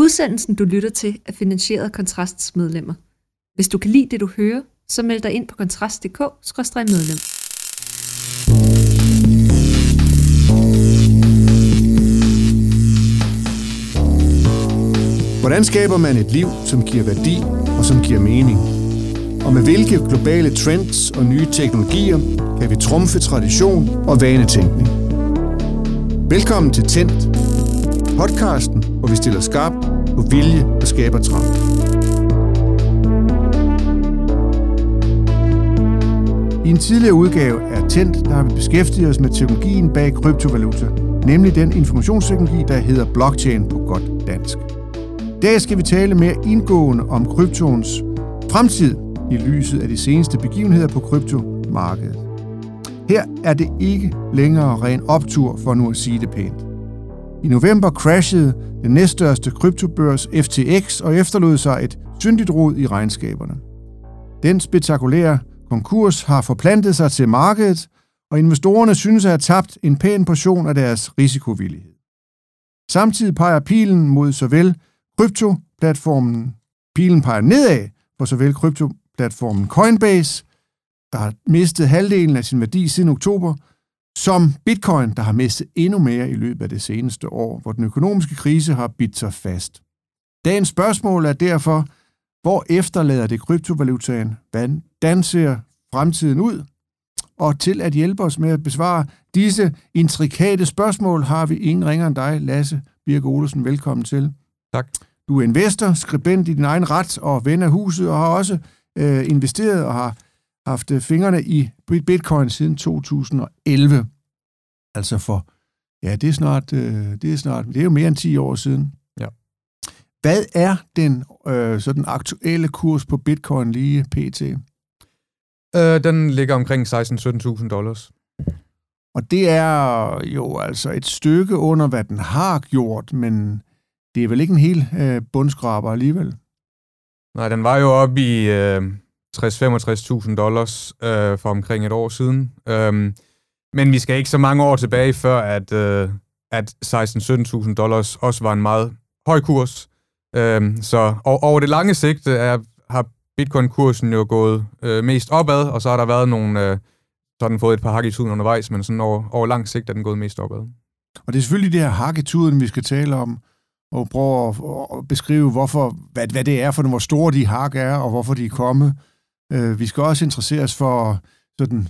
Udsendelsen, du lytter til, er finansieret af Kontrasts medlemmer. Hvis du kan lide det, du hører, så meld dig ind på kontrast.dk-medlem. Hvordan skaber man et liv, som giver værdi og som giver mening? Og med hvilke globale trends og nye teknologier kan vi trumfe tradition og vanetænkning? Velkommen til Tændt, podcasten, hvor vi stiller skarp på vilje og skaber trang. I en tidligere udgave af Tændt, der har vi beskæftiget os med teknologien bag kryptovaluta, nemlig den informationsteknologi, der hedder blockchain på godt dansk. I dag skal vi tale mere indgående om kryptoens fremtid i lyset af de seneste begivenheder på kryptomarkedet. Her er det ikke længere ren optur, for nu at sige det pænt. I november crashede den næststørste kryptobørs FTX og efterlod sig et syndigt rod i regnskaberne. Den spektakulære konkurs har forplantet sig til markedet, og investorerne synes at have tabt en pæn portion af deres risikovillighed. Samtidig peger pilen mod såvel kryptoplatformen, pilen peger nedad for såvel kryptoplatformen Coinbase, der har mistet halvdelen af sin værdi siden oktober, som bitcoin, der har mistet endnu mere i løbet af det seneste år, hvor den økonomiske krise har bidt sig fast. Dagens spørgsmål er derfor, hvor efterlader det kryptovalutaen? Hvordan ser fremtiden ud? Og til at hjælpe os med at besvare disse intrikate spørgsmål, har vi ingen ringer end dig, Lasse Birke Olesen. Velkommen til. Tak. Du er investor, skribent i din egen ret og ven af huset, og har også øh, investeret og har haft øh, fingrene i bitcoin siden 2011. Altså for, ja, det er snart, øh, det er snart, det er jo mere end 10 år siden. Ja. Hvad er den øh, sådan aktuelle kurs på bitcoin lige pt? Øh, den ligger omkring 16-17.000 dollars. Og det er jo altså et stykke under, hvad den har gjort, men det er vel ikke en helt øh, bundskraber alligevel? Nej, den var jo oppe i øh, 60-65.000 dollars øh, for omkring et år siden. Øhm, men vi skal ikke så mange år tilbage, før at, øh, at 16-17.000 dollars også var en meget høj kurs. Øhm, så og, over det lange sigt øh, er, har bitcoin-kursen jo gået øh, mest opad, og så har der været nogle, øh, så har den fået et par hak i tuden undervejs, men sådan over, over lang sigt er den gået mest opad. Og det er selvfølgelig det her hak i tuden, vi skal tale om, og prøve at, at beskrive, hvorfor, hvad, hvad det er for hvor store de hak er, og hvorfor de er kommet. Øh, vi skal også interessere os for sådan,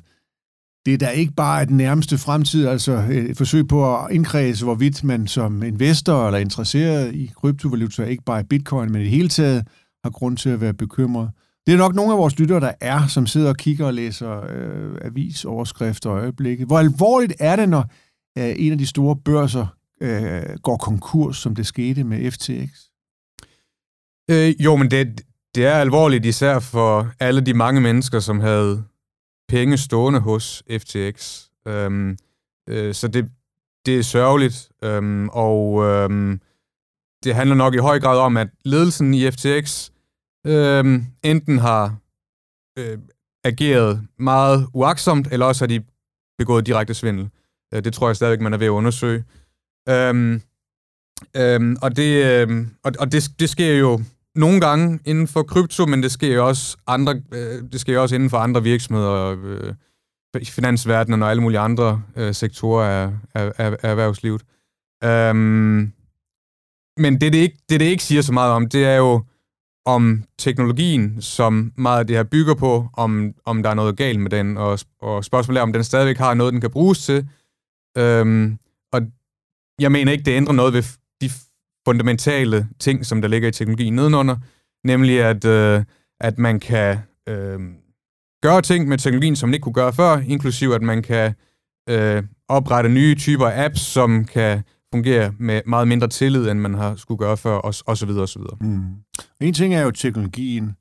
det der ikke bare er den nærmeste fremtid, altså et forsøg på at indkredse, hvorvidt man som investor eller interesseret i kryptovaluta, ikke bare i bitcoin, men i det hele taget, har grund til at være bekymret. Det er nok nogle af vores lyttere, der er, som sidder og kigger og læser øh, avisoverskrifter og øjeblikke. Hvor alvorligt er det, når øh, en af de store børser øh, går konkurs, som det skete med FTX? Øh, jo, men det, det er alvorligt især for alle de mange mennesker, som havde penge stående hos FTX. Øhm, øh, så det, det er sørgeligt, øhm, og øhm, det handler nok i høj grad om, at ledelsen i FTX øhm, enten har øh, ageret meget uaksomt, eller også har de begået direkte svindel. Øh, det tror jeg stadigvæk, man er ved at undersøge. Øhm, øhm, og det, øhm, og, og det, det sker jo nogle gange inden for krypto, men det sker jo også, andre, øh, det sker også inden for andre virksomheder, øh, finansverdenen og alle mulige andre øh, sektorer af, af, af, af erhvervslivet. Øhm, men det det, ikke, det, det ikke siger så meget om, det er jo om teknologien, som meget af det her bygger på, om, om der er noget galt med den, og, og spørgsmålet er, om den stadigvæk har noget, den kan bruges til. Øhm, og jeg mener ikke, det ændrer noget ved fundamentale ting, som der ligger i teknologien nedenunder, nemlig at, øh, at man kan øh, gøre ting med teknologien, som man ikke kunne gøre før, inklusiv at man kan øh, oprette nye typer af apps, som kan fungere med meget mindre tillid, end man har skulle gøre før, og, og så videre, og så videre. Mm. En ting er jo teknologien,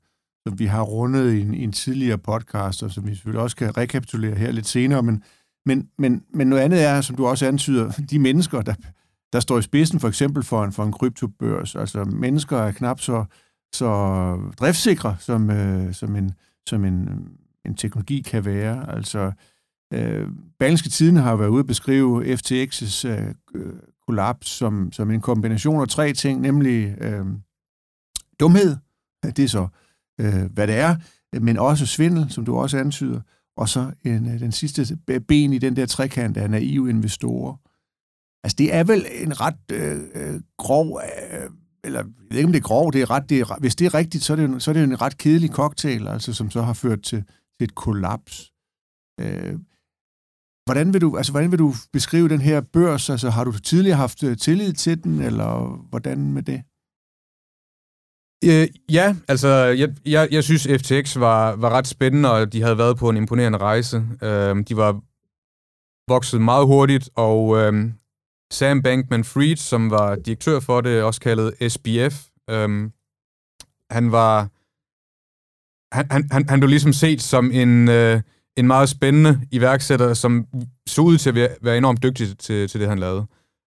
som vi har rundet i en, i en tidligere podcast, og som vi selvfølgelig også kan rekapitulere her lidt senere, men, men, men, men noget andet er, som du også antyder, de mennesker, der, der står i spidsen for eksempel for en, for en kryptobørs. Altså mennesker er knap så, så driftsikre, som, øh, som, en, som en, en teknologi kan være. Altså, øh, Berlingske Tiden har været ude at beskrive FTX's øh, øh, kollaps som, som en kombination af tre ting, nemlig øh, dumhed, det er så, øh, hvad det er, men også svindel, som du også antyder, og så en, øh, den sidste ben i den der trekant af naive investorer. Altså, det er vel en ret øh, øh grov, øh, eller jeg ved ikke, om det er grov, det er ret, det er, hvis det er rigtigt, så er det, så er det en ret kedelig cocktail, altså, som så har ført til, til et kollaps. Øh, hvordan, vil du, altså, hvordan vil du beskrive den her børs? Altså, har du tidligere haft øh, tillid til den, eller hvordan med det? Øh, ja, altså, jeg, jeg, jeg synes, FTX var, var ret spændende, og de havde været på en imponerende rejse. Øh, de var vokset meget hurtigt, og øh, Sam Bankman-Fried, som var direktør for det, også kaldet SBF, øhm, han var... Han, han, han blev ligesom set som en, øh, en meget spændende iværksætter, som så ud til at være, være enormt dygtig til, til det, han lavede.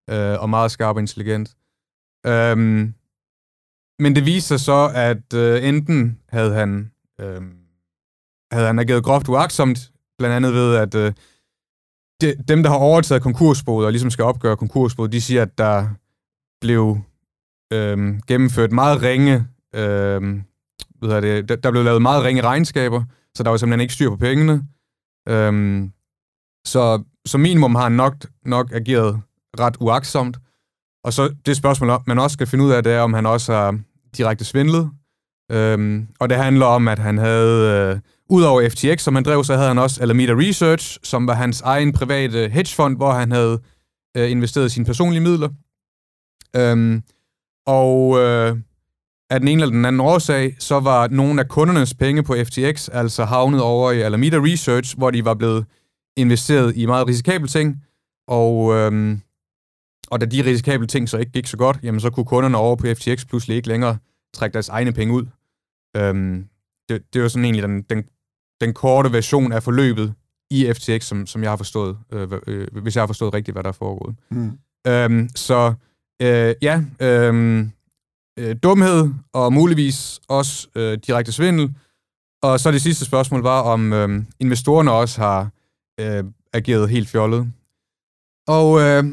Øh, og meget skarp og intelligent. Øhm, men det viste sig så, at øh, enten havde han, øh, havde han ageret groft uagtsomt, blandt andet ved, at øh, de, dem, der har overtaget konkursboet og ligesom skal opgøre konkursboet, de siger, at der blev øh, gennemført meget ringe, øh, hvad det, der, der blev lavet meget ringe regnskaber, så der var simpelthen ikke styr på pengene. Øh, så så minimum har han nok, nok ageret ret uaksomt. Og så det spørgsmål, man også skal finde ud af, det er, om han også har direkte svindlet. Øhm, og det handler om, at han havde, øh, udover FTX, som han drev, så havde han også Alameda Research, som var hans egen private hedgefond, hvor han havde øh, investeret sine personlige midler. Øhm, og øh, af den ene eller den anden årsag, så var nogle af kundernes penge på FTX altså havnet over i Alameda Research, hvor de var blevet investeret i meget risikable ting. Og øhm, og da de risikable ting så ikke gik så godt, jamen så kunne kunderne over på FTX pludselig ikke længere trække deres egne penge ud. Øhm, det, det var sådan egentlig den, den, den korte version af forløbet i FTX, som, som jeg har forstået, øh, øh, hvis jeg har forstået rigtigt, hvad der er foregået. Mm. Øhm, så øh, ja, øh, øh, dumhed og muligvis også øh, direkte svindel. Og så det sidste spørgsmål var, om øh, investorerne også har øh, ageret helt fjollet. Og øh,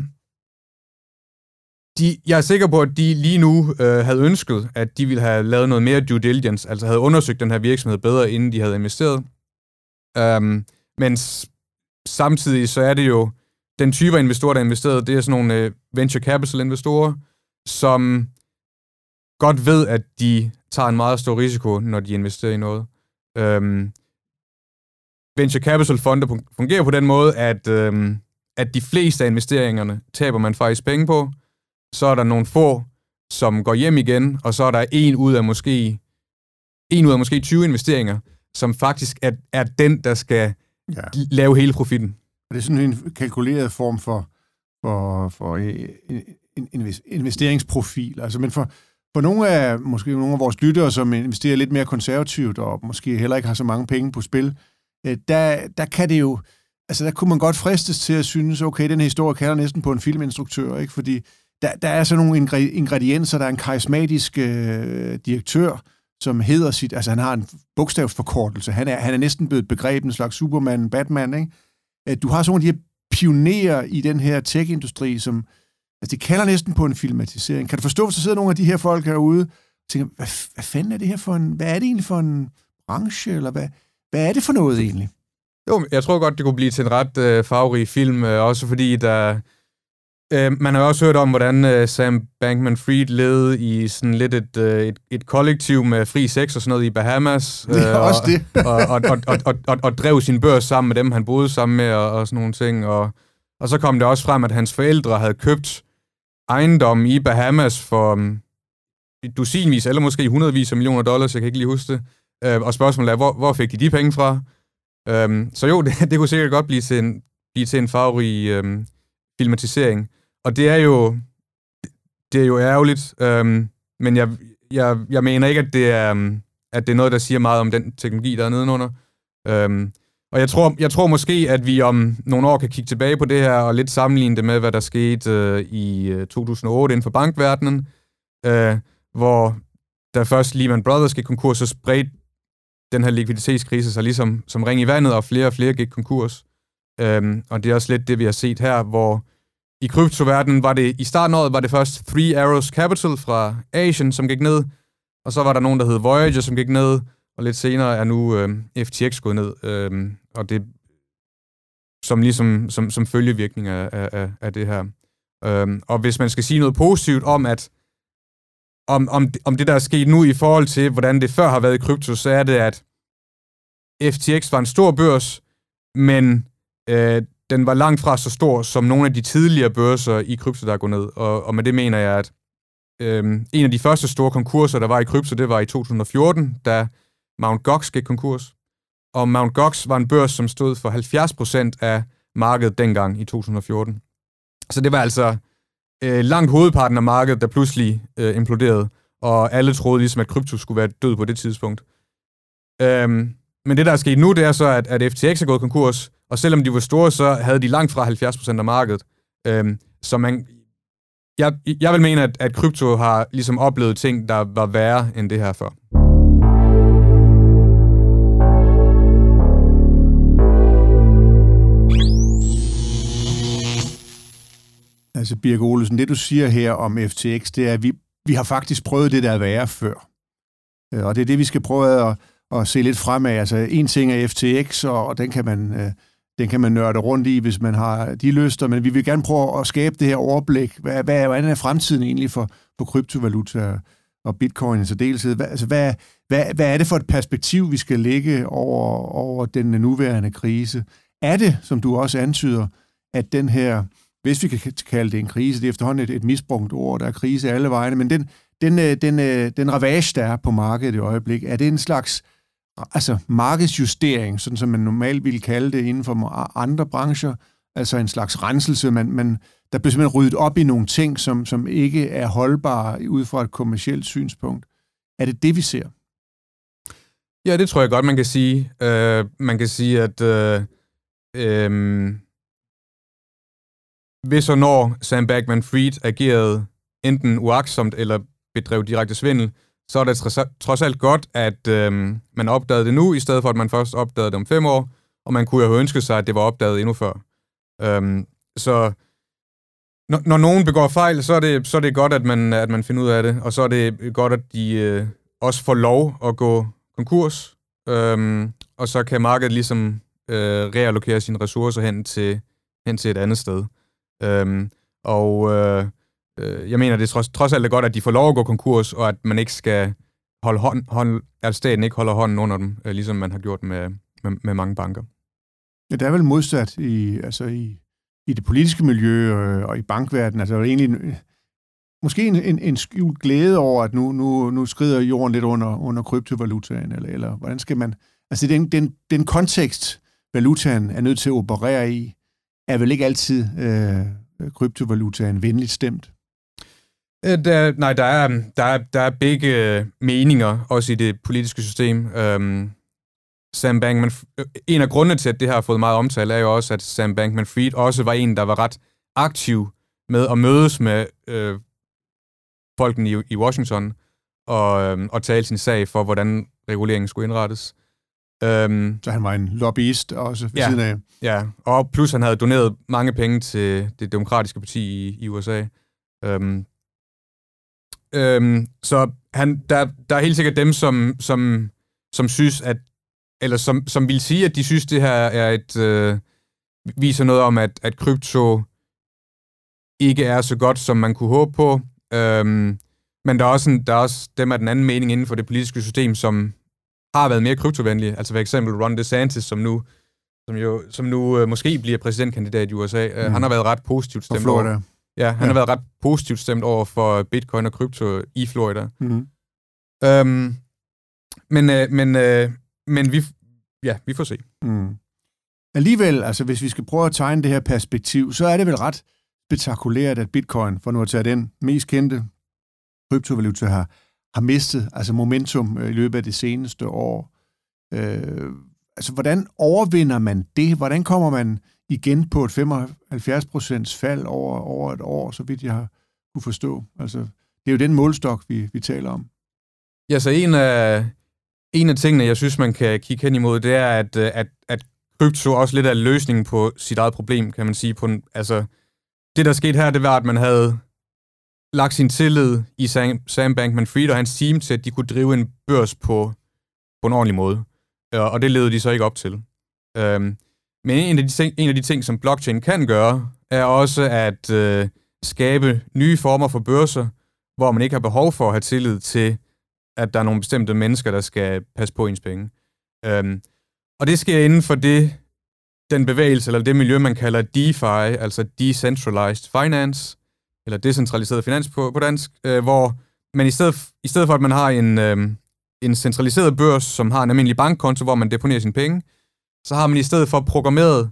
de, jeg er sikker på, at de lige nu øh, havde ønsket, at de ville have lavet noget mere due diligence, altså havde undersøgt den her virksomhed bedre, inden de havde investeret. Um, men samtidig så er det jo, den type af investorer, der investerer, det er sådan nogle øh, venture capital investorer, som godt ved, at de tager en meget stor risiko, når de investerer i noget. Um, venture capital fonde fungerer på den måde, at, um, at de fleste af investeringerne taber man faktisk penge på, så er der nogle få, som går hjem igen, og så er der en ud af måske en ud af måske 20 investeringer, som faktisk er, er den, der skal ja. lave hele profitten. Og det er sådan en kalkuleret form for, for, for en investeringsprofil. Altså, men for, for nogle af, måske nogle af vores lyttere, som investerer lidt mere konservativt, og måske heller ikke har så mange penge på spil, øh, der, der kan det jo, altså der kunne man godt fristes til at synes, okay, den her historie kalder næsten på en filminstruktør, ikke? fordi der, der er sådan nogle ingredienser. Der er en karismatisk øh, direktør, som hedder sit... Altså, han har en bogstavsforkortelse. Han er, han er næsten blevet begrebet en slags Superman, Batman, ikke? Du har sådan nogle af de her pionerer i den her tech-industri, som... Altså, det kalder næsten på en filmatisering. Kan du forstå, hvis der sidder nogle af de her folk herude, og tænker, hvad, hvad fanden er det her for en... Hvad er det egentlig for en branche, eller hvad, hvad er det for noget egentlig? Jo, jeg tror godt, det kunne blive til en ret øh, farverig film, øh, også fordi der Øh, man har også hørt om, hvordan øh, Sam Bankman-Fried levede i sådan lidt et, øh, et, et kollektiv med fri sex og sådan noget i Bahamas. Øh, også og, det. og, og, og, og, og, og, og drev sin børs sammen med dem, han boede sammen med og, og sådan nogle ting. Og, og så kom det også frem, at hans forældre havde købt ejendom i Bahamas for um, dusinvis, eller måske hundredvis af millioner dollars, jeg kan ikke lige huske det. Øh, og spørgsmålet er, hvor, hvor fik de de penge fra? Øh, så jo, det, det kunne sikkert godt blive til en, blive til en farverig øh, filmatisering. Og det er jo, det er jo ærgerligt, øhm, men jeg, jeg, jeg mener ikke, at det, er, øhm, at det er noget, der siger meget om den teknologi, der er nedenunder. Øhm, og jeg tror, jeg tror måske, at vi om nogle år kan kigge tilbage på det her og lidt sammenligne det med, hvad der skete øh, i øh, 2008 inden for bankverdenen, øh, hvor da først Lehman Brothers gik konkurs, så spredte den her likviditetskrise sig ligesom som ring i vandet, og flere og flere gik konkurs. Øhm, og det er også lidt det, vi har set her, hvor i kryptoverdenen var det, i starten af året var det først Three Arrows Capital fra Asien, som gik ned, og så var der nogen, der hed Voyager, som gik ned, og lidt senere er nu øh, FTX gået ned, øh, og det som ligesom som, som følgevirkning af, af, af det her. Øh, og hvis man skal sige noget positivt om, at om, om, om det, der er sket nu i forhold til, hvordan det før har været i krypto, så er det, at FTX var en stor børs, men øh, den var langt fra så stor som nogle af de tidligere børser i krypto, der er gået ned. Og, og med det mener jeg, at øhm, en af de første store konkurser, der var i krypto, det var i 2014, da Mount Gox gik konkurs. Og Mount Gox var en børs, som stod for 70% af markedet dengang i 2014. Så det var altså øh, langt hovedparten af markedet, der pludselig øh, imploderede, og alle troede ligesom, at krypto skulle være død på det tidspunkt. Øhm, men det, der er sket nu, det er så, at, at FTX er gået konkurs, og selvom de var store, så havde de langt fra 70% af markedet. Øhm, så man, jeg, jeg vil mene, at, at krypto har ligesom oplevet ting, der var værre end det her før. Altså, Birke Olesen, det du siger her om FTX, det er, at vi, vi har faktisk prøvet det, der er værre før. Øh, og det er det, vi skal prøve at, at se lidt fremad. Altså, en ting er FTX, og den kan man... Øh, den kan man nørde rundt i, hvis man har de lyster, men vi vil gerne prøve at skabe det her overblik. Hvad, hvad, hvordan er fremtiden egentlig for, for kryptovaluta og bitcoin i særdeleshed? Hvad, altså, hvad, hvad, hvad er det for et perspektiv, vi skal lægge over, over den nuværende krise? Er det, som du også antyder, at den her hvis vi kan kalde det en krise, det er efterhånden et, et misbrugt ord, der er krise alle vegne, men den, den, øh, den, den, den ravage, der er på markedet i øjeblik, er det en slags altså markedsjustering, sådan som man normalt ville kalde det inden for andre brancher, altså en slags renselse, man, man, der bliver simpelthen ryddet op i nogle ting, som, som ikke er holdbare ud fra et kommersielt synspunkt. Er det det, vi ser? Ja, det tror jeg godt, man kan sige. Øh, man kan sige, at øh, øh, hvis og når Sam Bankman-Fried agerede enten uaksomt eller bedrev direkte svindel, så er det trods alt godt, at øh, man opdagede det nu, i stedet for at man først opdagede det om fem år, og man kunne jo have ønsket sig, at det var opdaget endnu før. Øhm, så når, når nogen begår fejl, så er det, så er det godt, at man, at man finder ud af det, og så er det godt, at de øh, også får lov at gå konkurs, øhm, og så kan markedet ligesom øh, reallokere sine ressourcer hen til, hen til et andet sted. Øhm, og øh, øh, jeg mener, det er trods, trods alt er godt, at de får lov at gå konkurs, og at man ikke skal holde hånd, hånd at staten ikke holder hånden under dem, øh, ligesom man har gjort med, med, med mange banker. Ja, det er vel modsat i, altså i, i det politiske miljø øh, og i bankverdenen. Altså egentlig øh, måske en, en, en skjult glæde over, at nu, nu, nu skrider jorden lidt under, under kryptovalutaen, eller, eller hvordan skal man... Altså den, den, den kontekst, valutaen er nødt til at operere i, er vel ikke altid øh, kryptovalutaen venligt stemt? Øh, der, nej, der er, der, er, der er begge øh, meninger, også i det politiske system. Um, Sam Bankman, en af grundene til, at det her har fået meget omtale, er jo også, at Sam Bankman-Fried også var en, der var ret aktiv med at mødes med øh, folkene i, i Washington og, øh, og tale sin sag for, hvordan reguleringen skulle indrettes. Øhm, så han var en lobbyist også ved ja, siden af? Ja, og plus han havde doneret mange penge til det demokratiske parti i, i USA. Øhm, øhm, så han, der, der er helt sikkert dem, som, som, som synes, at eller som, som vil sige, at de synes, det her er et øh, viser noget om, at, at krypto ikke er så godt, som man kunne håbe på. Øhm, men der er, også en, der er også dem af den anden mening inden for det politiske system, som har været mere kryptovenlige. Altså for eksempel Ron DeSantis, som nu, som jo, som nu øh, måske bliver præsidentkandidat i USA. Øh, mm. Han har været ret positivt stemt over. Ja, han ja. har været ret positivt stemt over for bitcoin og krypto i Florida. Mm. Øhm, men, øh, men, øh, men vi, ja, vi får se. Mm. Alligevel, altså hvis vi skal prøve at tegne det her perspektiv, så er det vel ret spektakulært, at bitcoin, for nu at tage den mest kendte kryptovaluta, har, har mistet altså momentum øh, i løbet af det seneste år. Øh, altså, hvordan overvinder man det? Hvordan kommer man igen på et 75 procents fald over, over et år, så vidt jeg har kunne forstå? Altså, det er jo den målstok, vi, vi taler om. Ja, så en af, en af tingene, jeg synes, man kan kigge hen imod, det er, at, at, at krypto også lidt er løsningen på sit eget problem, kan man sige. På en, altså, det, der skete her, det var, at man havde lagt sin tillid i Sam, Sam Bankman-Fried og hans team til, at de kunne drive en børs på, på en ordentlig måde. Øh, og det levede de så ikke op til. Øhm, men en af, de ting, en af de ting, som blockchain kan gøre, er også at øh, skabe nye former for børser, hvor man ikke har behov for at have tillid til, at der er nogle bestemte mennesker, der skal passe på ens penge. Øhm, og det sker inden for det, den bevægelse, eller det miljø, man kalder DeFi, altså Decentralized Finance, eller decentraliseret finans på, på dansk, øh, hvor man i stedet, i stedet for, at man har en, øh, en centraliseret børs, som har en almindelig bankkonto, hvor man deponerer sine penge, så har man i stedet for programmeret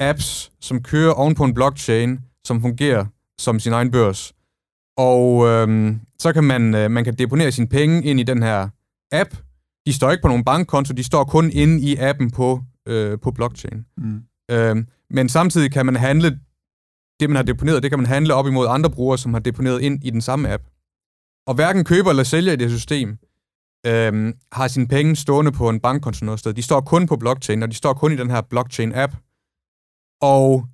apps, som kører oven på en blockchain, som fungerer som sin egen børs. Og øh, så kan man, øh, man kan deponere sine penge ind i den her app. De står ikke på nogen bankkonto, de står kun inde i appen på, øh, på blockchain. Mm. Øh, men samtidig kan man handle det, man har deponeret, det kan man handle op imod andre brugere, som har deponeret ind i den samme app. Og hverken køber eller sælger i det system øh, har sine penge stående på en bankkonto noget sted. De står kun på blockchain, og de står kun i den her blockchain-app. Og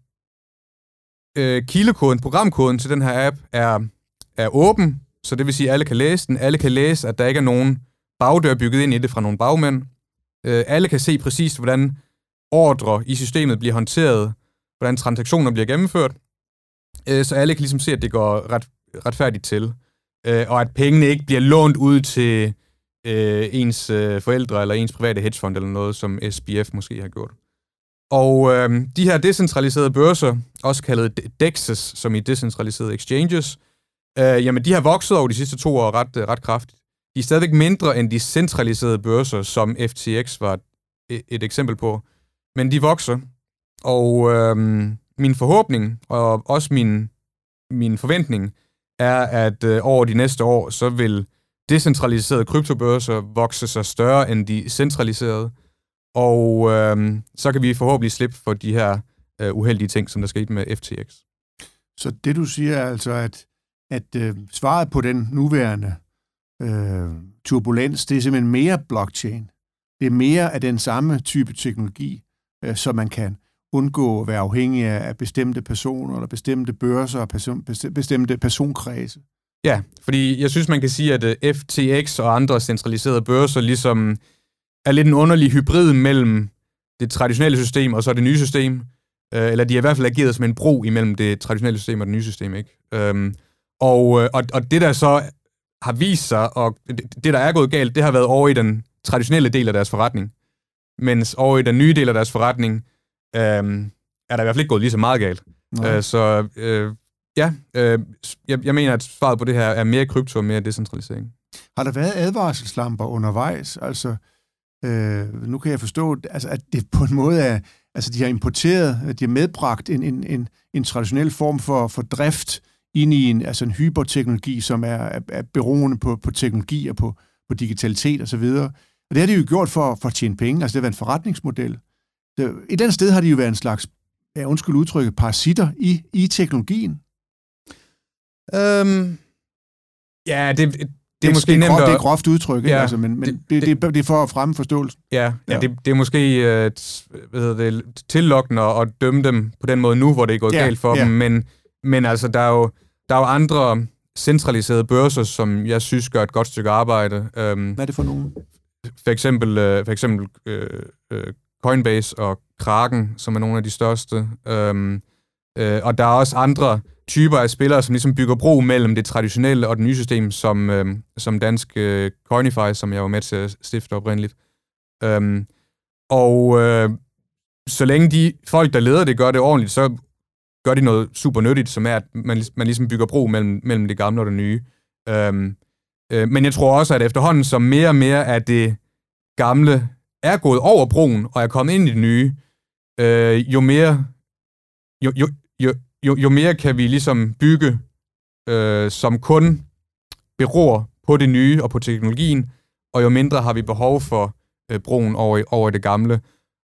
øh, kildekoden, programkoden til den her app er, er åben, så det vil sige, at alle kan læse den. Alle kan læse, at der ikke er nogen bagdør bygget ind i det fra nogle bagmænd. Øh, alle kan se præcis, hvordan ordre i systemet bliver håndteret, hvordan transaktioner bliver gennemført, øh, så alle kan ligesom se, at det går ret, retfærdigt til. Øh, og at pengene ikke bliver lånt ud til øh, ens øh, forældre eller ens private hedgefond eller noget, som SBF måske har gjort. Og øh, de her decentraliserede børser, også kaldet DEXs, som i decentraliserede exchanges, øh, jamen de har vokset over de sidste to år ret, øh, ret kraftigt. De er stadigvæk mindre end de centraliserede børser, som FTX var et, et eksempel på. Men de vokser. Og øh, min forhåbning, og også min, min forventning, er, at øh, over de næste år, så vil decentraliserede kryptobørser vokse sig større end de centraliserede, og øh, så kan vi forhåbentlig slippe for de her øh, uheldige ting, som der skete med FTX. Så det du siger er altså, at, at øh, svaret på den nuværende øh, turbulens, det er simpelthen mere blockchain. Det er mere af den samme type teknologi, øh, så man kan undgå at være afhængig af bestemte personer, eller bestemte børser og person, bestemte personkredse. Ja, fordi jeg synes, man kan sige, at øh, FTX og andre centraliserede børser ligesom er lidt en underlig hybrid mellem det traditionelle system og så det nye system. Øh, eller de har i hvert fald ageret som en bro imellem det traditionelle system og det nye system. Ikke? Øhm, og, øh, og, og det, der så har vist sig, og det, der er gået galt, det har været over i den traditionelle del af deres forretning. Mens over i den nye del af deres forretning, øhm, er der i hvert fald ikke gået lige så meget galt. Øh, så øh, ja, øh, jeg, jeg mener, at svaret på det her er mere krypto og mere decentralisering. Har der været advarselslamper undervejs? Altså, øh, nu kan jeg forstå, altså, at det på en måde er, altså de har importeret, de har medbragt en, en, en, en traditionel form for, for drift ind i en, altså en hyperteknologi, som er, er, er beroende på, på teknologi og på, på digitalitet osv. Og, og det har de jo gjort for, for at tjene penge, altså det har været en forretningsmodel. Det, et eller andet sted har de jo været en slags, ja, undskyld udtrykket, parasitter i, i teknologien. Øhm, ja, det, det, det er måske det nemt groft, at... Det er groft udtryk, ja, altså, men, men det, det, det, det er for at fremme forståelsen. Ja, ja, ja. Det, det er måske uh, hvad hedder det, tillokkende at dømme dem på den måde nu, hvor det er gået ja, galt for ja. dem, men, men altså, der er, jo, der er jo andre centraliserede børser, som jeg synes gør et godt stykke arbejde. Um, Hvad er det for nogen? For eksempel, uh, for eksempel uh, uh, Coinbase og Kraken, som er nogle af de største. Um, uh, og der er også andre typer af spillere, som ligesom bygger bro mellem det traditionelle og det nye system, som, øh, som dansk øh, Coinify, som jeg var med til at stifte oprindeligt. Øhm, og øh, så længe de folk, der leder det, gør det ordentligt, så gør de noget super nyttigt, som er, at man, man ligesom bygger bro mellem, mellem det gamle og det nye. Øhm, øh, men jeg tror også, at efterhånden, som mere og mere af det gamle er gået over broen og er kommet ind i det nye, øh, jo mere jo, jo, jo, jo, jo mere kan vi ligesom bygge, øh, som kun beror på det nye og på teknologien, og jo mindre har vi behov for øh, broen over, over det gamle.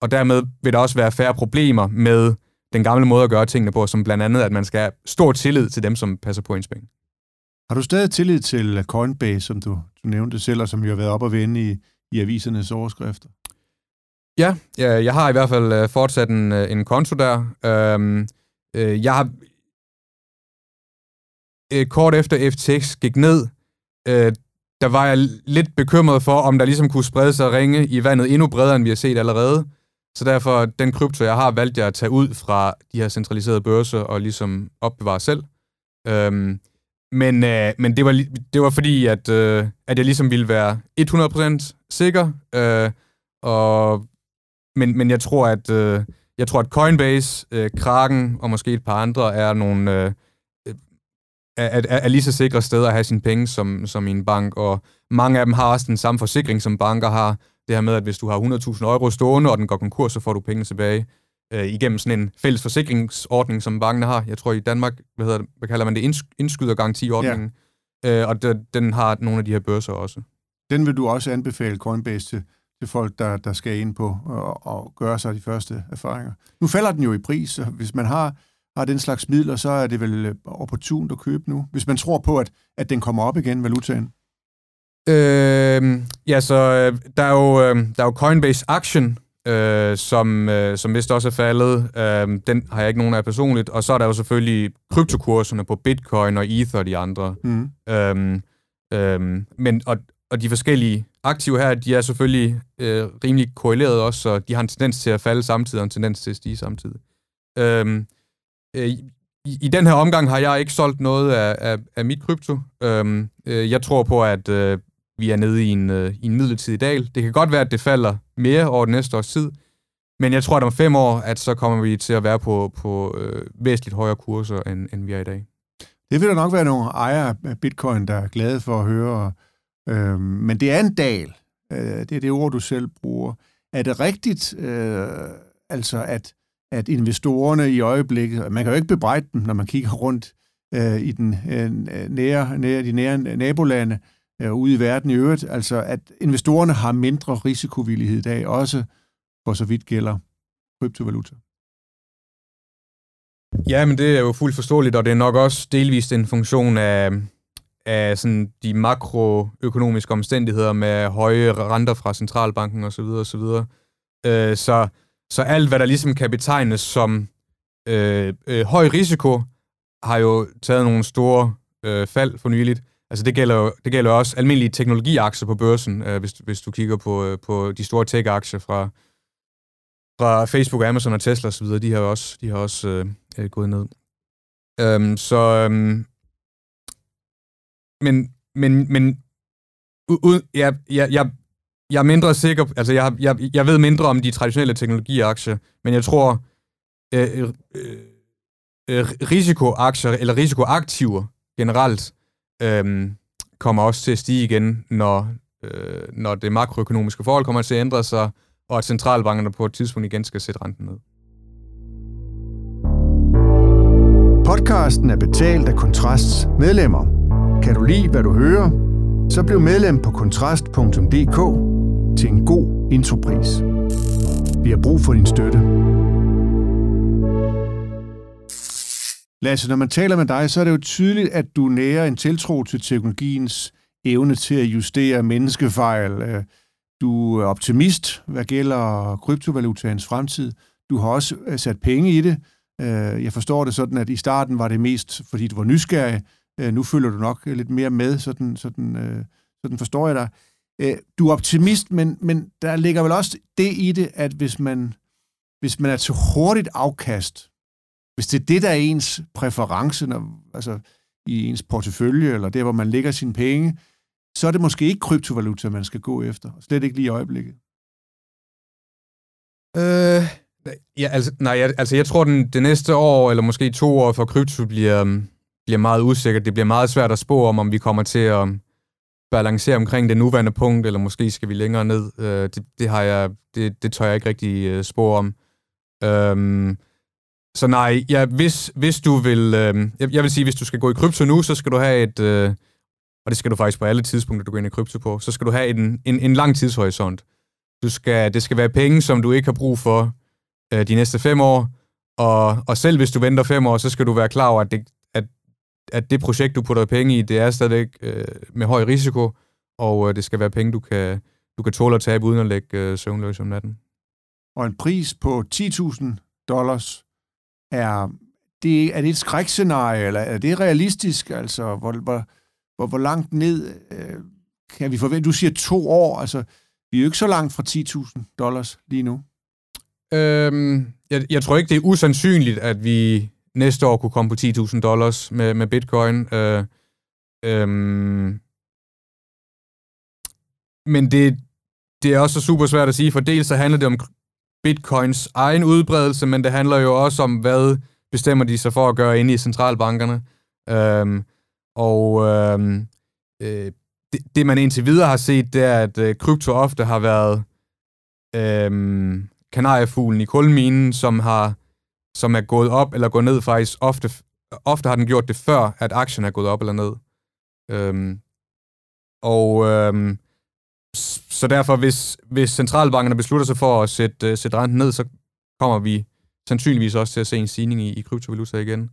Og dermed vil der også være færre problemer med den gamle måde at gøre tingene på, som blandt andet, at man skal have stor tillid til dem, som passer på ens penge. Har du stadig tillid til Coinbase, som du, du nævnte selv, og som jo har været op og vende i, i avisernes overskrifter? Ja, ja, jeg har i hvert fald øh, fortsat en, øh, en konto der. Øhm, Øh, jeg har, øh, kort efter FTX gik ned, øh, der var jeg lidt bekymret for, om der ligesom kunne sprede sig ringe i vandet endnu bredere, end vi har set allerede. Så derfor, den krypto, jeg har, valgt jeg at tage ud fra de her centraliserede børser og ligesom opbevare selv. Øhm, men øh, men det, var, det var fordi, at, øh, at jeg ligesom ville være 100% sikker. Øh, og, men, men jeg tror, at øh, jeg tror, at Coinbase, øh, Kraken og måske et par andre er nogle øh, er, er, er lige så sikre steder at have sine penge som, som i en bank. Og mange af dem har også den samme forsikring, som banker har. Det her med, at hvis du har 100.000 euro stående, og den går konkurs, så får du pengene tilbage øh, igennem sådan en fælles forsikringsordning, som bankerne har. Jeg tror i Danmark, hvad, hedder det, hvad kalder man det, indskydergarantiordningen. Ja. Øh, og de, den har nogle af de her børser også. Den vil du også anbefale Coinbase til, til folk, der, der skal ind på og, og gøre sig de første erfaringer. Nu falder den jo i pris, så hvis man har, har den slags midler, så er det vel øh, opportunt at købe nu, hvis man tror på, at, at den kommer op igen, valutaen. Øh, ja, så øh, der er jo, øh, der er jo Coinbase Action, øh, som, øh, som vist også er faldet. Øh, den har jeg ikke nogen af personligt. Og så er der jo selvfølgelig kryptokurserne på Bitcoin og Ether og de andre. Mm. Øh, øh, men, og, og de forskellige aktive her, de er selvfølgelig øh, rimelig korreleret også, så de har en tendens til at falde samtidig og en tendens til at stige samtidig. Øhm, øh, i, I den her omgang har jeg ikke solgt noget af, af, af mit krypto. Øhm, øh, jeg tror på, at øh, vi er nede i en, øh, i en midlertidig dal. Det kan godt være, at det falder mere over den næste års tid, men jeg tror, at om fem år, at så kommer vi til at være på, på øh, væsentligt højere kurser, end, end vi er i dag. Det vil der nok være nogle ejere af bitcoin, der er glade for at høre. Øh, men det er en dal. Øh, det er det ord, du selv bruger. Er det rigtigt, øh, altså at, at investorerne i øjeblikket, man kan jo ikke bebrejde dem, når man kigger rundt øh, i den øh, nære, nære, de nære nabolande, øh, ude i verden i øvrigt, altså at investorerne har mindre risikovillighed i dag, også for så vidt gælder kryptovaluta. Ja, men det er jo fuldt forståeligt, og det er nok også delvist en funktion af, af sådan de makroøkonomiske omstændigheder med høje renter fra centralbanken osv. osv. Øh, så, så alt, hvad der ligesom kan betegnes som øh, øh, høj risiko, har jo taget nogle store øh, fald for nyligt. Altså det gælder jo det gælder også almindelige teknologiaktier på børsen, øh, hvis, hvis du kigger på, øh, på de store tech-aktier fra, fra Facebook, Amazon og Tesla osv., de har også, de har også øh, øh, gået ned. Øhm, så, øhm, men, men, men u- jeg, jeg, jeg, jeg er mindre sikker, altså jeg, jeg, jeg ved mindre om de traditionelle teknologiaktier, men jeg tror, øh, øh, øh, risikoaktier eller risikoaktiver generelt øh, kommer også til at stige igen, når, øh, når det makroøkonomiske forhold kommer til at ændre sig, og at centralbankerne på et tidspunkt igen skal sætte renten ned. Podcasten er betalt af Kontrasts medlemmer. Kan du lide, hvad du hører? Så bliv medlem på kontrast.dk til en god intropris. Vi har brug for din støtte. Lasse, når man taler med dig, så er det jo tydeligt, at du nærer en tiltro til teknologiens evne til at justere menneskefejl. Øh, du er optimist, hvad gælder kryptovalutaens fremtid. Du har også øh, sat penge i det. Øh, jeg forstår det sådan, at i starten var det mest, fordi du var nysgerrig. Øh, nu følger du nok lidt mere med, sådan, sådan, øh, sådan forstår jeg dig. Øh, du er optimist, men, men der ligger vel også det i det, at hvis man, hvis man er til hurtigt afkast, hvis det er det, der er ens præference, når, altså i ens portefølje, eller der, hvor man lægger sine penge, så er det måske ikke kryptovaluta, man skal gå efter. Slet ikke lige i øjeblikket. Øh, ja, altså, nej, altså jeg tror, den, det næste år, eller måske to år for krypto, bliver, bliver meget usikkert. Det bliver meget svært at spå om, om vi kommer til at balancere omkring det nuværende punkt, eller måske skal vi længere ned. Øh, det, det, har jeg, det, det tør jeg ikke rigtig øh, spå om. Øhm, så nej, ja, hvis, hvis du vil... Øh, jeg, jeg vil sige, hvis du skal gå i krypto nu, så skal du have et... Øh, og det skal du faktisk på alle tidspunkter, du går ind i krypto på, så skal du have en, en, en lang tidshorisont. Du skal, det skal være penge, som du ikke har brug for øh, de næste fem år, og, og selv hvis du venter fem år, så skal du være klar over, at det, at, det projekt, du putter penge i, det er stadigvæk øh, med høj risiko, og øh, det skal være penge, du kan, du kan tåle at tabe uden at lægge øh, søvnløs om natten. Og en pris på 10.000 dollars er det, er det et skrækscenarie, eller er det realistisk? Altså, hvor, hvor, hvor, hvor langt ned øh, kan vi forvente? Du siger to år, altså vi er jo ikke så langt fra 10.000 dollars lige nu. Øhm, jeg, jeg tror ikke, det er usandsynligt, at vi næste år kunne komme på 10.000 dollars med, med bitcoin. Øh, øh, men det, det er også super svært at sige, for dels så handler det om bitcoins egen udbredelse, men det handler jo også om, hvad bestemmer de sig for at gøre inde i centralbankerne. Øhm, og øhm, øh, det, det, man indtil videre har set, det er, at øh, krypto ofte har været øhm, kanariefuglen i kulminen, som har som er gået op eller gået ned faktisk ofte, ofte har den gjort det før, at aktien er gået op eller ned. Øhm, og øhm, så derfor, hvis, hvis centralbankerne beslutter sig for at sætte, uh, sætte renten ned, så kommer vi sandsynligvis også til at se en stigning i, i kryptovaluta igen.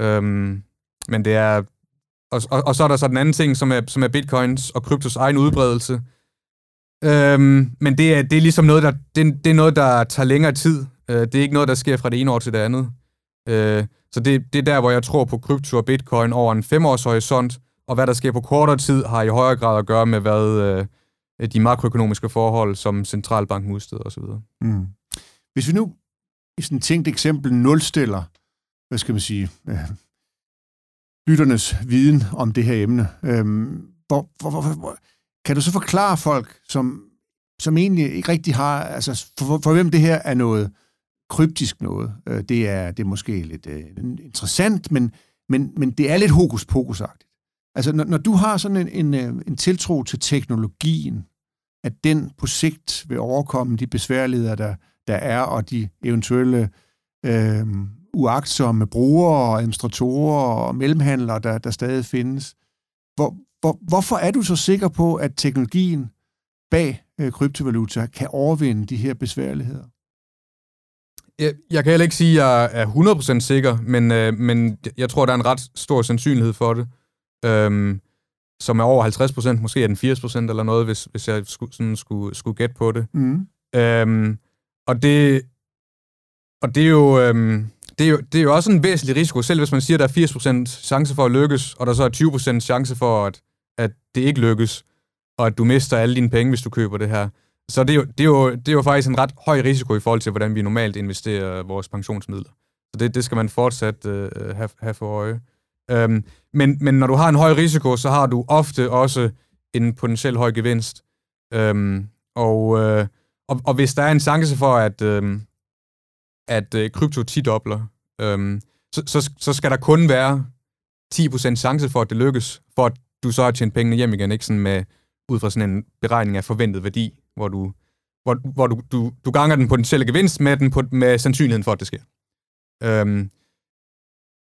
Øhm, men det er... Og, og, og så er der så den anden ting, som er, som er bitcoins og kryptos egen udbredelse. Øhm, men det er, det er ligesom noget, der, det, det er noget, der tager længere tid. Øh, det er ikke noget, der sker fra det ene år til det andet. Øh, så det, det er der, hvor jeg tror på krypto og bitcoin over en femårshorisont, og hvad der sker på kortere tid, har i højere grad at gøre med, hvad øh, de makroøkonomiske forhold, som centralbanken udsteder osv. Mm. Hvis vi nu i sådan et tænkt eksempel nulstiller, hvad skal man sige, øh, lytternes viden om det her emne, øh, hvor, hvor, hvor, hvor, kan du så forklare folk, som, som egentlig ikke rigtig har, altså for, for hvem det her er noget kryptisk noget, øh, det, er, det er måske lidt øh, interessant, men, men, men det er lidt hokus pokus -agtigt. Altså, når, når du har sådan en, en, øh, en tiltro til teknologien, at den på sigt vil overkomme de besværligheder, der, der er, og de eventuelle øh, uagtsomme brugere og administratorer og mellemhandlere, der, der stadig findes. Hvor, hvor, hvorfor er du så sikker på, at teknologien bag øh, kryptovaluta kan overvinde de her besværligheder? Jeg, jeg kan heller ikke sige, at jeg er 100% sikker, men, øh, men jeg tror, der er en ret stor sandsynlighed for det, øhm, som er over 50%, måske er den 80% eller noget, hvis, hvis jeg skulle, sådan skulle, skulle gætte på det. Mm. Øhm, og det, og det er jo... Øhm, det er, jo, det er jo også en væsentlig risiko, selv hvis man siger, at der er 80% chance for at lykkes, og der så er 20% chance for, at, at det ikke lykkes, og at du mister alle dine penge, hvis du køber det her. Så det er, jo, det, er jo, det er jo faktisk en ret høj risiko i forhold til, hvordan vi normalt investerer vores pensionsmidler. Så det, det skal man fortsat øh, have, have for øje. Øhm, men, men når du har en høj risiko, så har du ofte også en potentiel høj gevinst. Øhm, og, øh, og, og hvis der er en chance for, at, øh, at øh, krypto 10-dobler, øh, så, så, så skal der kun være 10% chance for, at det lykkes, for at du så har tjent pengene hjem igen, ikke sådan med, ud fra sådan en beregning af forventet værdi, hvor du, hvor, hvor du, du, du ganger den potentielle gevinst med, den, med sandsynligheden for, at det sker. Øhm,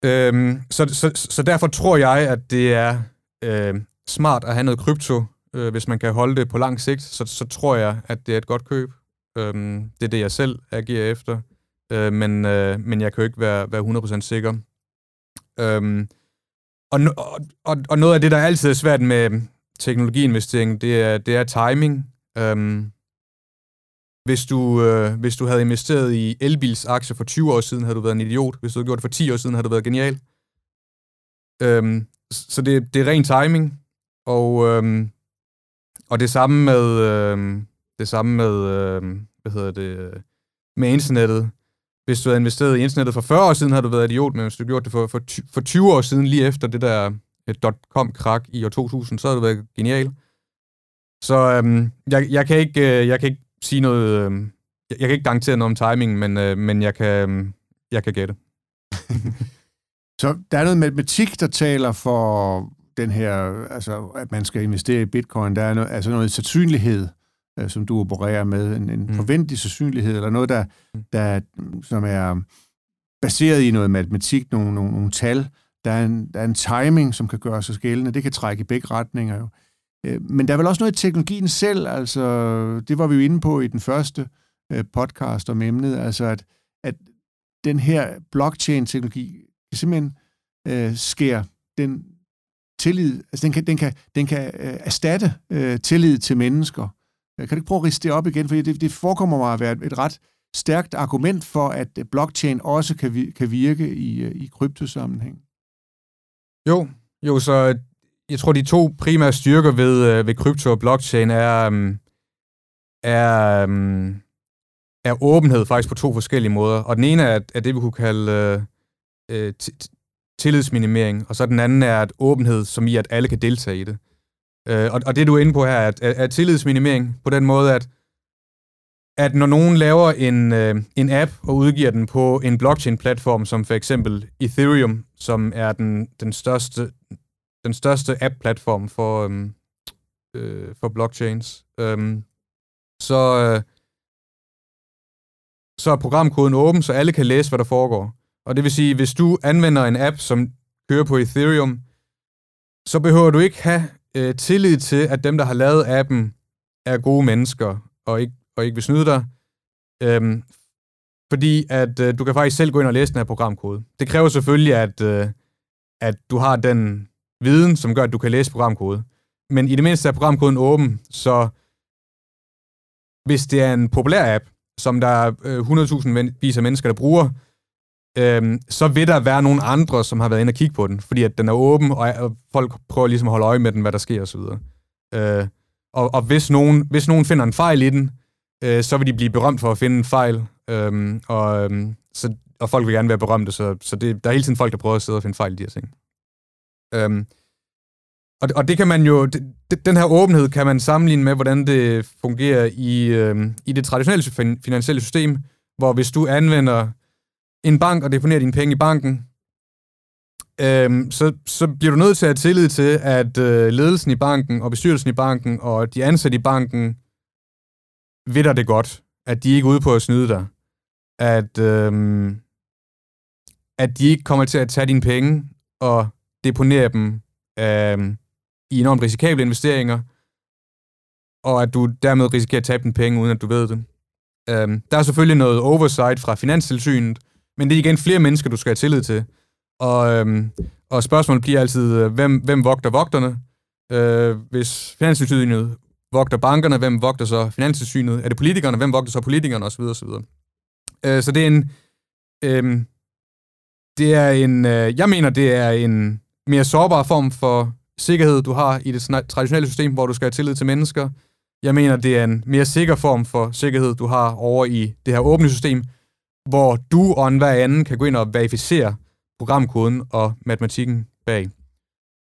øhm, så, så, så derfor tror jeg, at det er øh, smart at have noget krypto, øh, hvis man kan holde det på lang sigt, så, så tror jeg, at det er et godt køb. Øhm, det er det, jeg selv agerer efter, øh, men, øh, men jeg kan jo ikke være, være 100% sikker. Øhm, og, og, og, og noget af det, der altid er svært med teknologiinvestering, det er, det er timing. Øhm, hvis, du, øh, hvis du havde investeret i elbilsaktier for 20 år siden, havde du været en idiot. Hvis du havde gjort det for 10 år siden, havde du været genial. Øhm, så det, det er ren timing. Og, øhm, og det samme med, øhm, det samme med, øhm, hvad hedder det, øh, med internettet. Hvis du havde investeret i internettet for 40 år siden, havde du været idiot, men hvis du gjort det for, for, for 20 år siden, lige efter det der øh, dot-com-krak i år 2000, så havde du været genial. Så øhm, jeg, jeg, kan ikke, øh, jeg kan ikke sige noget... Øh, jeg kan ikke garantere noget om timing, men, øh, men jeg kan, øh, jeg kan gætte. så der er noget matematik, der taler for den her, altså at man skal investere i bitcoin. Der er noget, altså noget sandsynlighed, øh, som du opererer med, en, en mm. forventelig sandsynlighed, eller noget, der, mm. der, som er baseret i noget matematik, nogle, nogle, nogle tal. Der er, en, der er en timing, som kan gøre sig gældende. Det kan trække i begge retninger jo. Øh, men der er vel også noget i teknologien selv, altså det var vi jo inde på i den første øh, podcast om emnet, altså at, at den her blockchain-teknologi kan simpelthen øh, skære den tillid, altså den kan, den kan, den kan øh, erstatte øh, tillid til mennesker. Øh, kan du ikke prøve at riste det op igen, for det, det forekommer mig at være et, et ret stærkt argument for, at blockchain også kan, vi, kan virke i, i kryptosammenhæng. Jo, jo, så jeg tror, de to primære styrker ved, øh, ved krypto og blockchain er, øh, er, øh, er åbenhed faktisk på to forskellige måder. Og den ene er, er det, vi kunne kalde uh, tillidsminimering, og så den anden er at åbenhed, som i, at alle kan deltage i det. Øh, og, og det, du er inde på her, er, er, er tillidsminimering på den måde, at at når nogen laver en, øh, en app og udgiver den på en blockchain-platform, som for eksempel Ethereum, som er den, den største, den største app-platform for, øhm, øh, for blockchains, øhm, så, øh, så er programkoden åben, så alle kan læse, hvad der foregår. Og det vil sige, hvis du anvender en app, som kører på Ethereum, så behøver du ikke have øh, tillid til, at dem, der har lavet appen, er gode mennesker, og ikke og ikke vil snyde dig. Øhm, fordi at øh, du kan faktisk selv gå ind og læse den her programkode. Det kræver selvfølgelig, at, øh, at du har den viden, som gør, at du kan læse programkode. Men i det mindste er programkoden åben, så hvis det er en populær app, som der øh, er 100.000 vis af mennesker, der bruger, øhm, så vil der være nogle andre, som har været inde og kigge på den, fordi at den er åben, og, og folk prøver ligesom at holde øje med den, hvad der sker osv. Øh, og, og hvis nogen, hvis nogen finder en fejl i den, øh, så vil de blive berømt for at finde en fejl, øhm, og, øhm, så, og folk vil gerne være berømte, så, så det, der er hele tiden folk, der prøver at sidde og finde fejl i de her ting. Øhm, og, og det kan man jo, det, den her åbenhed kan man sammenligne med, hvordan det fungerer i, øhm, i det traditionelle finansielle system, hvor hvis du anvender en bank og deponerer dine penge i banken, øhm, så, så bliver du nødt til at have tillid til, at øh, ledelsen i banken og bestyrelsen i banken og de ansatte i banken ved dig det godt, at de ikke er ude på at snyde dig, at, øhm, at de ikke kommer til at tage dine penge og deponere dem øh, i enormt risikable investeringer, og at du dermed risikerer at tabe dine penge, uden at du ved det. Øh, der er selvfølgelig noget oversight fra Finanstilsynet, men det er igen flere mennesker, du skal have tillid til. Og, øh, og spørgsmålet bliver altid, øh, hvem, hvem vogter vogterne? Øh, hvis Finanstilsynet vogter bankerne, hvem vogter så Finanstilsynet? er det politikerne, hvem vogter så politikerne, osv. osv. Øh, så det er en, øh, det er en, øh, jeg mener, det er en mere sårbar form for sikkerhed, du har i det traditionelle system, hvor du skal have tillid til mennesker. Jeg mener, det er en mere sikker form for sikkerhed, du har over i det her åbne system, hvor du og enhver anden kan gå ind og verificere programkoden og matematikken bag.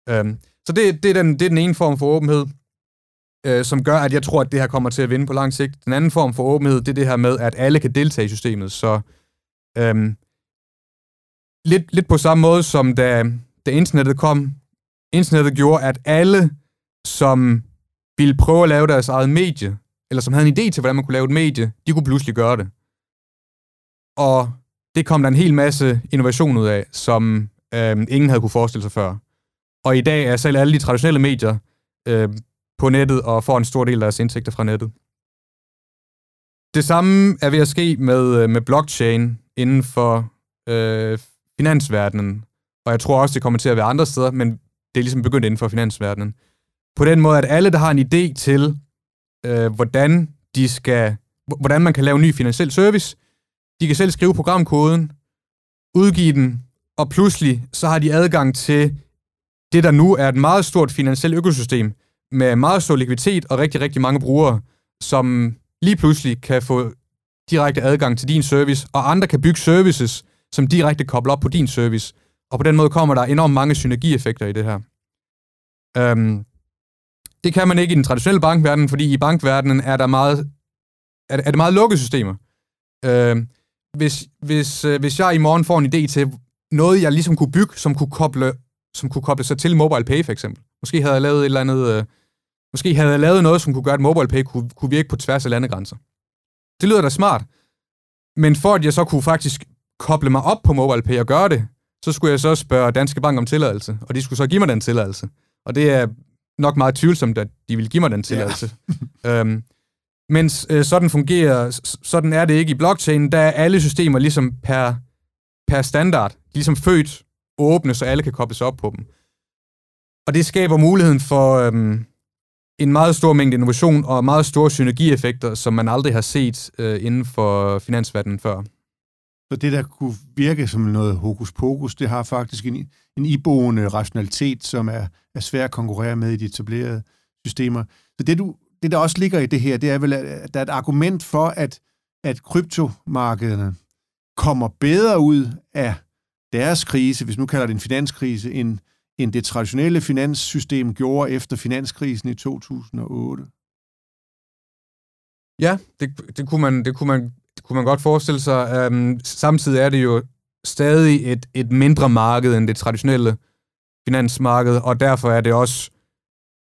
Øhm, så det, det, er den, det er den ene form for åbenhed øh, som gør, at jeg tror, at det her kommer til at vinde på lang sigt. Den anden form for åbenhed, det er det her med, at alle kan deltage i systemet. Så øhm, lidt, lidt på samme måde, som da, da internettet kom. Internettet gjorde, at alle, som ville prøve at lave deres eget medie, eller som havde en idé til, hvordan man kunne lave et medie, de kunne pludselig gøre det. Og det kom der en hel masse innovation ud af, som øh, ingen havde kunne forestille sig før. Og i dag er selv alle de traditionelle medier øh, på nettet og får en stor del af deres indtægter fra nettet. Det samme er ved at ske med, øh, med blockchain inden for øh, finansverdenen, og jeg tror også, det kommer til at være andre steder, men det er ligesom begyndt inden for finansverdenen. På den måde, at alle, der har en idé til, øh, hvordan de skal, hvordan man kan lave en ny finansiel service, de kan selv skrive programkoden, udgive den, og pludselig så har de adgang til det, der nu er et meget stort finansielt økosystem, med meget stor likviditet og rigtig, rigtig mange brugere, som lige pludselig kan få direkte adgang til din service, og andre kan bygge services, som direkte kobler op på din service. Og på den måde kommer der enormt mange synergieffekter i det her. Øhm, det kan man ikke i den traditionelle bankverden, fordi i bankverdenen er der meget, er, er det meget lukkede systemer. Øhm, hvis, hvis, øh, hvis jeg i morgen får en idé til noget, jeg ligesom kunne bygge, som kunne koble, som kunne koble sig til MobilePay for eksempel. Måske havde jeg lavet et eller andet øh, Måske havde jeg lavet noget, som kunne gøre, at MobilePay kunne, kunne virke på tværs af landegrænser. Det lyder da smart. Men for at jeg så kunne faktisk koble mig op på MobilePay og gøre det, så skulle jeg så spørge Danske Bank om tilladelse, og de skulle så give mig den tilladelse. Og det er nok meget tvivlsomt, at de vil give mig den tilladelse. Ja. øhm, mens øh, sådan fungerer, sådan er det ikke i blockchain, der er alle systemer ligesom per, per standard, ligesom født åbne, så alle kan kobles op på dem. Og det skaber muligheden for, øhm, en meget stor mængde innovation og meget store synergieffekter, som man aldrig har set øh, inden for finansverdenen før. Så det, der kunne virke som noget hokus pokus, det har faktisk en, en iboende rationalitet, som er, er svær at konkurrere med i de etablerede systemer. Så det, du, det, der også ligger i det her, det er vel, at der er et argument for, at, at kryptomarkederne kommer bedre ud af deres krise, hvis nu kalder det en finanskrise, end, end det traditionelle finanssystem gjorde efter finanskrisen i 2008. Ja, det, det, kunne, man, det, kunne, man, kunne man godt forestille sig. Um, samtidig er det jo stadig et, et mindre marked end det traditionelle finansmarked, og derfor er det også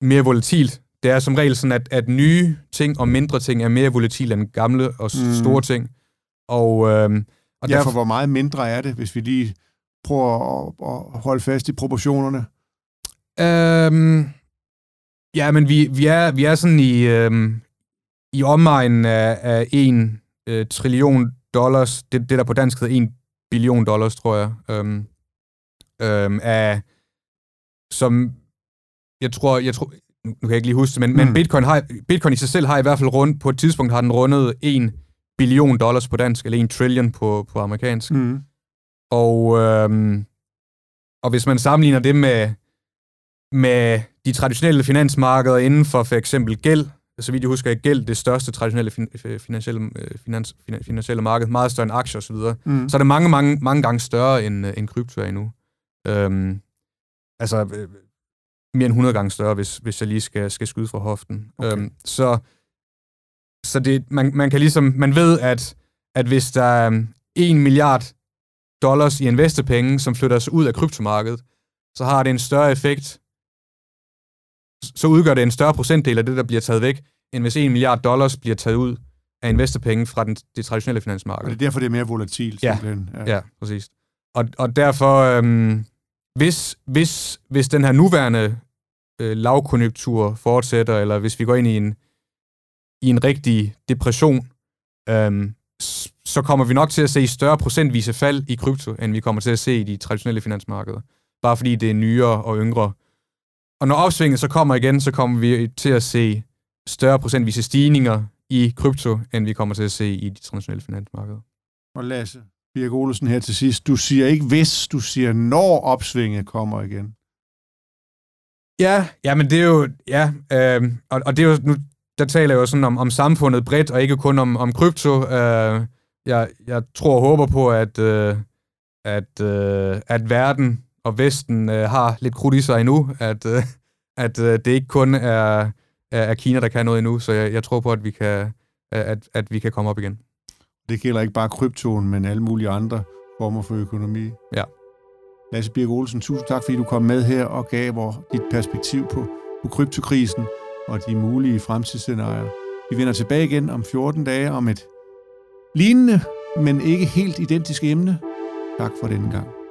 mere volatilt. Det er som regel sådan, at, at nye ting og mindre ting er mere volatile end gamle og mm. store ting. Og, øhm, og ja, derfor, hvor meget mindre er det, hvis vi lige prøver at, at holde fast i proportionerne? Øhm, ja, men vi, vi, er, vi er sådan i, øhm, i omegnen af, af 1 øh, trillion dollars, det, det der på dansk hedder 1 billion dollars, tror jeg, øhm, øhm, af, som jeg tror, jeg tror, nu kan jeg ikke lige huske det, men, mm. men Bitcoin, har, Bitcoin i sig selv har i hvert fald rundt, på et tidspunkt har den rundet 1 billion dollars på dansk, eller 1 trillion på, på amerikansk. Mm. Og, øhm, og hvis man sammenligner det med, med de traditionelle finansmarkeder inden for for eksempel gæld, så vidt jeg husker, er gæld det største traditionelle fin- finansielle, øh, finans, finansielle marked, meget større end aktier osv., mm. så er det mange, mange, mange gange større end, øh, end krypto er endnu. Øhm, altså, øh, mere end 100 gange større, hvis, hvis jeg lige skal, skal skyde fra hoften. Okay. Øhm, så så det, man, man kan ligesom, man ved, at, at hvis der er 1 um, milliard dollars i investepenge, som flytter sig ud af kryptomarkedet, så har det en større effekt, så udgør det en større procentdel af det, der bliver taget væk, end hvis 1 milliard dollars bliver taget ud af investepenge fra den, det traditionelle finansmarked. Og det er derfor, det er mere volatilt. Ja, ja. ja præcis. Og, og derfor, øhm, hvis, hvis, hvis den her nuværende øh, lavkonjunktur fortsætter, eller hvis vi går ind i en, i en rigtig depression, øhm, så kommer vi nok til at se større procentvise fald i krypto, end vi kommer til at se i de traditionelle finansmarkeder. Bare fordi det er nyere og yngre. Og når opsvinget så kommer igen, så kommer vi til at se større procentvise stigninger i krypto, end vi kommer til at se i de traditionelle finansmarkeder. Og Lasse Birk Olesen her til sidst. Du siger ikke hvis, du siger når opsvinget kommer igen. Ja, ja, men det er jo, ja, øh, og, og det er jo, nu der taler jeg jo sådan om, om samfundet bredt, og ikke kun om, om krypto. Øh, jeg, jeg tror og håber på, at, øh, at, øh, at verden og Vesten øh, har lidt krudt i sig endnu, at, øh, at øh, det ikke kun er, er Kina, der kan noget endnu, så jeg, jeg tror på, at vi, kan, at, at vi kan komme op igen. Det gælder ikke bare kryptoen, men alle mulige andre former for økonomi. Ja. Lasse Birk Olsen, tusind tak, fordi du kom med her og gav dit perspektiv på, på kryptokrisen og de mulige fremtidsscenarier. Vi vender tilbage igen om 14 dage om et lignende, men ikke helt identisk emne. Tak for denne gang.